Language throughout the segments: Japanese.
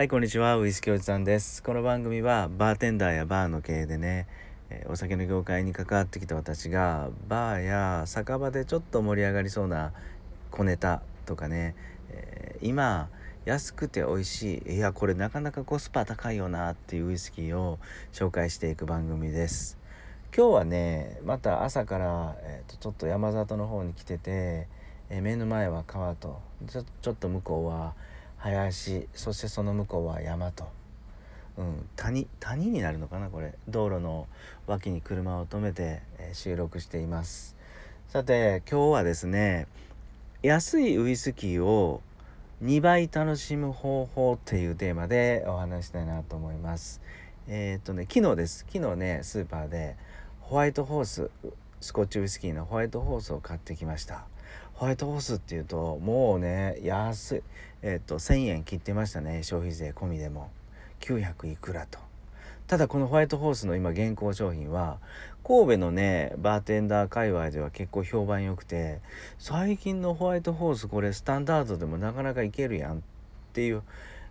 はい、こんにちは。ウイスキーおじさんです。この番組はバーテンダーやバーの経営でね、えお酒の業界に関わってきた私がバーや酒場でちょっと盛り上がりそうな小ネタとかね、え、今安くて美味しいいやこれなかなかコスパ高いよなっていうウイスキーを紹介していく番組です。今日はねまた朝から、えーと、ちょっと山里の方に来てて、え、目の前は川とちょちょっと向こうは林そしてその向こうは山と、うん、谷谷になるのかなこれ。道路の脇に車を止めて、えー、収録しています。さて今日はですね安いウイスキーを2倍楽しむ方法っていうテーマでお話したいなと思います。えー、っとね昨日です。昨日ねスーパーでホワイトホーススコッチウイスキーのホワイトホースを買ってきました。ホワイトホースっていうともうね安いえっ、と1,000円切ってましたね。消費税込みでも。900いくらと。ただこのホワイトホースの今現行商品は神戸のねバーテンダー界隈では結構評判良くて最近のホワイトホースこれスタンダードでもなかなかいけるやんっていう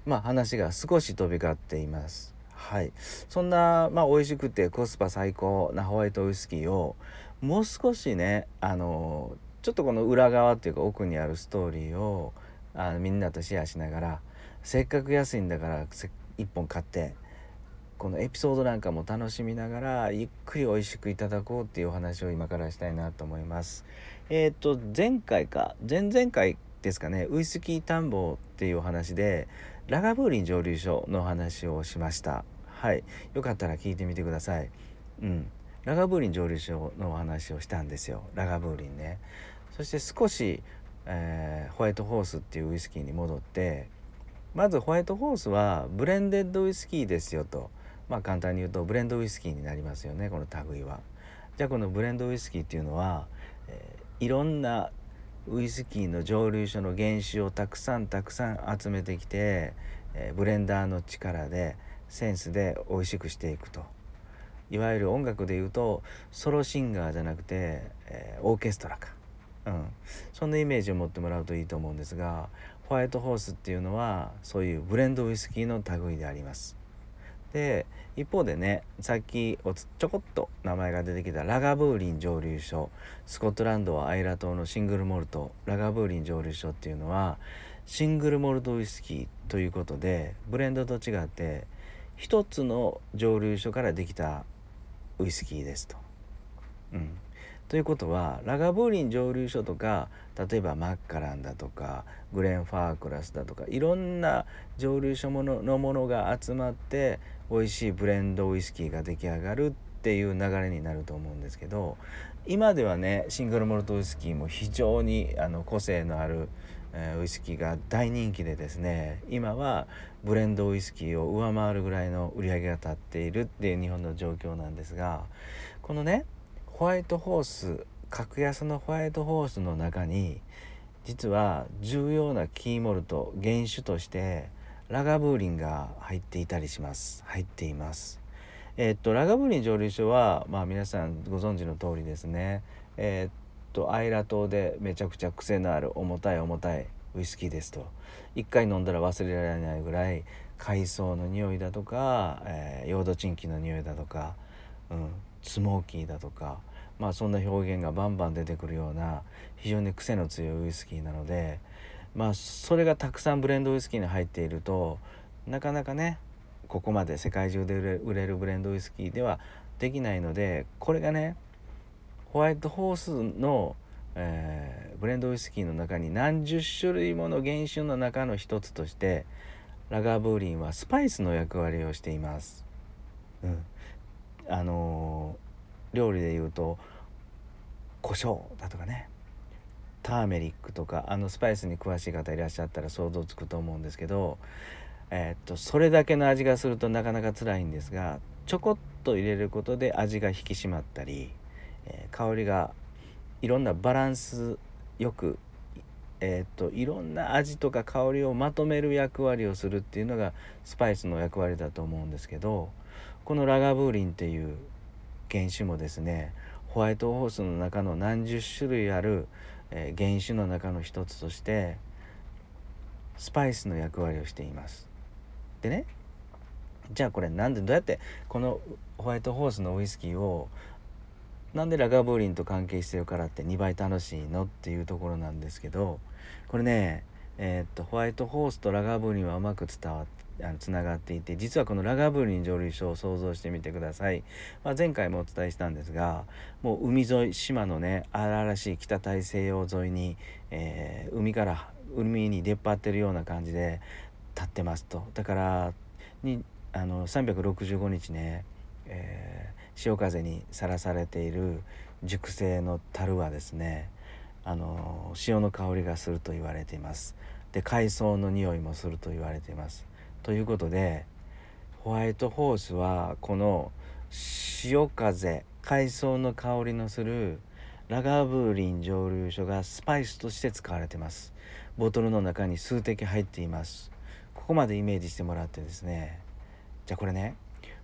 まあ話が少し飛び交っています。はい。そんなまあ美味しくてコスパ最高なホワイトウイスキーをもう少しねあのちょっとこの裏側っていうか奥にあるストーリーをあのみんなとシェアしながらせっかく安いんだから1本買ってこのエピソードなんかも楽しみながらゆっくり美味しくいただこうっていうお話を今からしたいなと思います。えっ、ー、と前回か前々回ですかねウイスキー田んぼっていうお話でラガブーリン蒸留所の話をしました。はい、よかったら聞いてみてください。うん、ラガブーリン蒸留所のお話をしたんですよラガブーリンねそして少し、えー、ホワイトホースっていうウイスキーに戻ってまずホワイトホースはブレンデッドウイスキーですよとまあ簡単に言うとブレンドウイスキーになりますよねこの類は。じゃあこのブレンドウイスキーっていうのは、えー、いろんなウイスキーの蒸留所の原酒をたくさんたくさん集めてきて、えー、ブレンダーの力でセンスで美味しくしていくと。いわゆる音楽で言うとソロシンガーじゃなくて、えー、オーケストラか、うん、そんなイメージを持ってもらうといいと思うんですがホワイトホースっていうのはそういうブレンドウイスキーの類であります。で一方でねさっきちょこっと名前が出てきたラガブーリン蒸留所スコットランドはアイラ島のシングルモルトラガブーリン蒸留所っていうのはシングルモルトウイスキーということでブレンドと違って一つの蒸留所からできたウイスキーですと。うん、ということはラガブーリン蒸留所とか例えばマッカランだとかグレンファークラスだとかいろんな蒸留所もののものが集まって美味しいブレンドウイスキーが出来上がるっていう流れになると思うんですけど今ではねシングルモルトウイスキーも非常にあの個性のあるえウイスキーが大人気でですね今はブレンドウイスキーを上回るぐらいの売り上げが立っているっていう日本の状況なんですがこのねホワイトホース格安のホワイトホースの中に実は重要なキーモルト原種としてラガブーリンが入っていたりします。入っています。えー、っとラガブーリン蒸留所はまあ皆さんご存知の通りですね。えー、っとアイラ島でめちゃくちゃ癖のある重たい重たいウイスキーですと。一回飲んだら忘れられないぐらい海藻の匂いだとか、えー、ヨードチンキの匂いだとか、うん、スモーキーだとかまあそんな表現がバンバン出てくるような非常に癖の強いウイスキーなのでまあそれがたくさんブレンドウイスキーに入っているとなかなかねここまで世界中で売れるブレンドウイスキーではできないのでこれがねホワイトホースの、えー、ブレンドウイスキーの中に何十種類もの原種の中の一つとしてラガーブーリンはスパイスの役割をしています。うん、あのー、料理で言うと胡椒だとかね。ターメリックとかあのスパイスに詳しい方いらっしゃったら想像つくと思うんですけど、えー、っとそれだけの味がするとなかなか辛いんですがちょこっと入れることで味が引き締まったりえー、香りがいろんなバランスよく、えー、っといろんな味とか香りをまとめる役割をするっていうのがスパイスの役割だと思うんですけどこのラガブーリンっていう原種もですねホワイトホースの中の何十種類ある、え、原種の中の一つとしてスパイスの役割をしています。でねじゃあこれなんでどうやってこのホワイトホースのウイスキーをなんでラガーブーリンと関係してるからって2倍楽しいのっていうところなんですけどこれねえー、っとホワイトホースとラガーブーリンはうまく伝わっあのつながっていて実はこのラガーブーリン蒸留所を想像してみてください、まあ、前回もお伝えしたんですがもう海沿い島のね荒々しい北大西洋沿いに、えー、海から海に出っ張ってるような感じで立ってますと。だからにあの365日ね、えー、潮風にさらされている熟成の樽はですねあの潮の香りがすると言われています。で海藻の匂いもすると言われています。ということでホワイトホースはこの潮風海藻の香りのするラガーブーリン蒸留所がスパイスとして使われてます。ボトルの中に数滴入っています。ここまでイメージしてもらってですね。じゃあこれね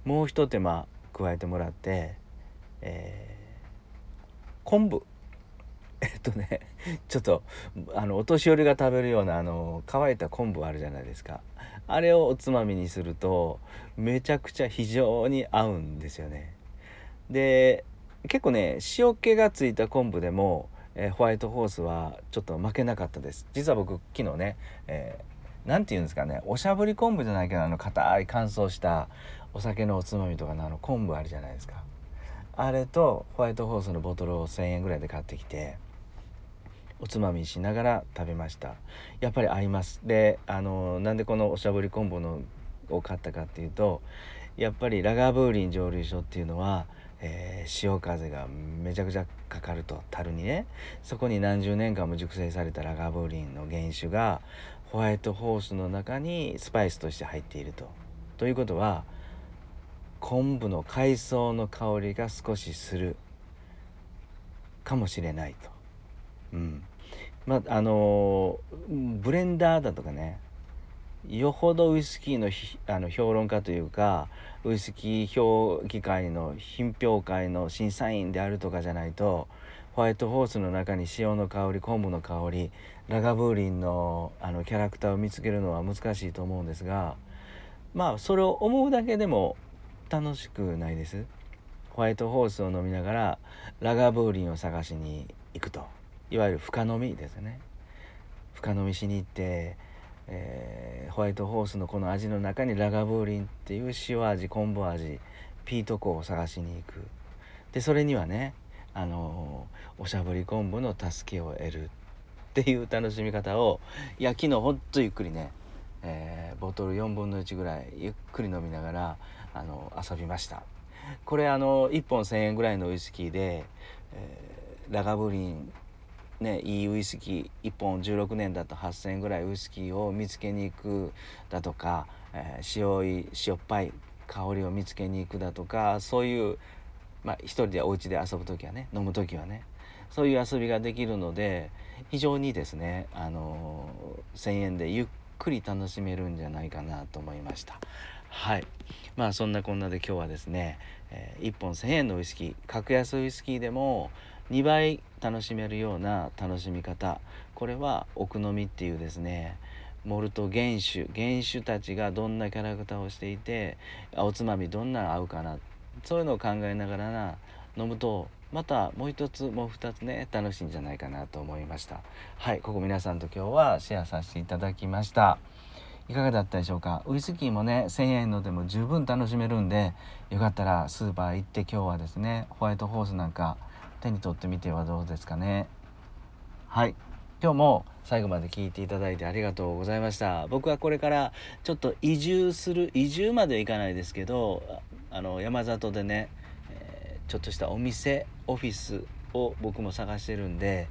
もう一手間加えてもらって、えー、昆布。とね ちょっとあのお年寄りが食べるようなあの乾いた昆布あるじゃないですか。あれをおつまみにするとめちゃくちゃ非常に合うんですよね。で結構ね塩気がついた昆布でも、えー、ホワイトホースはちょっと負けなかったです。実は僕昨日ね、えー、て言うんですかねおしゃぶり昆布じゃないけどあの硬い乾燥したお酒のおつまみとかのあの昆布あるじゃないですか。あれとホワイトホースのボトルを1,000円ぐらいで買ってきておつまみしながら食べましたやっぱり合いますであのなんでこのおしゃぶり昆布のを買ったかっていうとやっぱりラガーブーリン蒸留所っていうのは、えー、潮風がめちゃくちゃかかると樽にねそこに何十年間も熟成されたラガーブーリンの原酒がホワイトホースの中にスパイスとして入っていると。ということは昆布の海藻の香りが少しするかもしれないと。うん。まああのブレンダーだとかね。よほどウイスキーのあの評論家というかウイスキー評議会の品評会の審査員であるとかじゃないとホワイトホースの中に塩の香り昆布の香りラガブーリンのあのキャラクターを見つけるのは難しいと思うんですがまあそれを思うだけでも楽しくないです。ホワイトホースを飲みながらラガブーリンを探しに行くと。いわゆる深飲みですね。深飲みしに行って、えー、ホワイトホースのこの味の中にラガブーリンっていう塩味昆布味ピート粉を探しに行く。でそれにはねあのー、おしゃぶり昆布の助けを得るっていう楽しみ方をいや昨日ほんとゆっくりねえー、ボトル4分の1ぐらいゆっくり飲みながらあの遊びました。これあの1本1,000円ぐらいのウイスキーで、えー、ラガブリンねいいウイスキー1本16年だと8,000円ぐらいウイスキーを見つけに行くだとか、えー、塩い塩っぱい香りを見つけに行くだとかそういうまあ一人でお家で遊ぶ時はね飲む時はねそういう遊びができるので非常にですねあの1,000円でゆっくり楽しめるんじゃないかなと思いました。はい。まあそんなこんなで今日はですね、えー、1本1,000円のウイスキー格安ウイスキーでも2倍楽しめるような楽しみ方。これは奥飲みっていうですねモルト原酒原酒たちがどんなキャラクターをしていておつまみどんな合うかな。そういうのを考えながらな飲むとまたもう一つもう二つね楽しいんじゃないかなと思いました。はいここ皆さんと今日はシェアさせていただきました。いかがだったでしょうか？ウイスキーもね1000円のでも十分楽しめるんでよかったらスーパー行って今日はですねホワイトホースなんか手に取ってみてはどうですかね。はい。今日も最後まで聞いていただいてありがとうございました。僕はこれからちょっと移住する移住まではいかないですけどあの山里でねえちょっとしたお店オフィスを僕も探してるんで、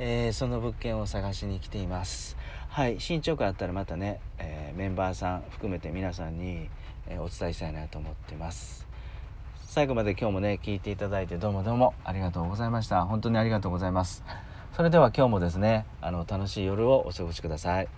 えー、その物件を探しに来ています。はい。進捗あったらまたね、えー、メンバーさん含めて皆さんに、え、お伝えしたいなと思ってます。最後まで今日もね聞いていただいてどうもどうもありがとうございました。本当にありがとうございます。それでは今日もですねあの楽しい夜をお過ごしください。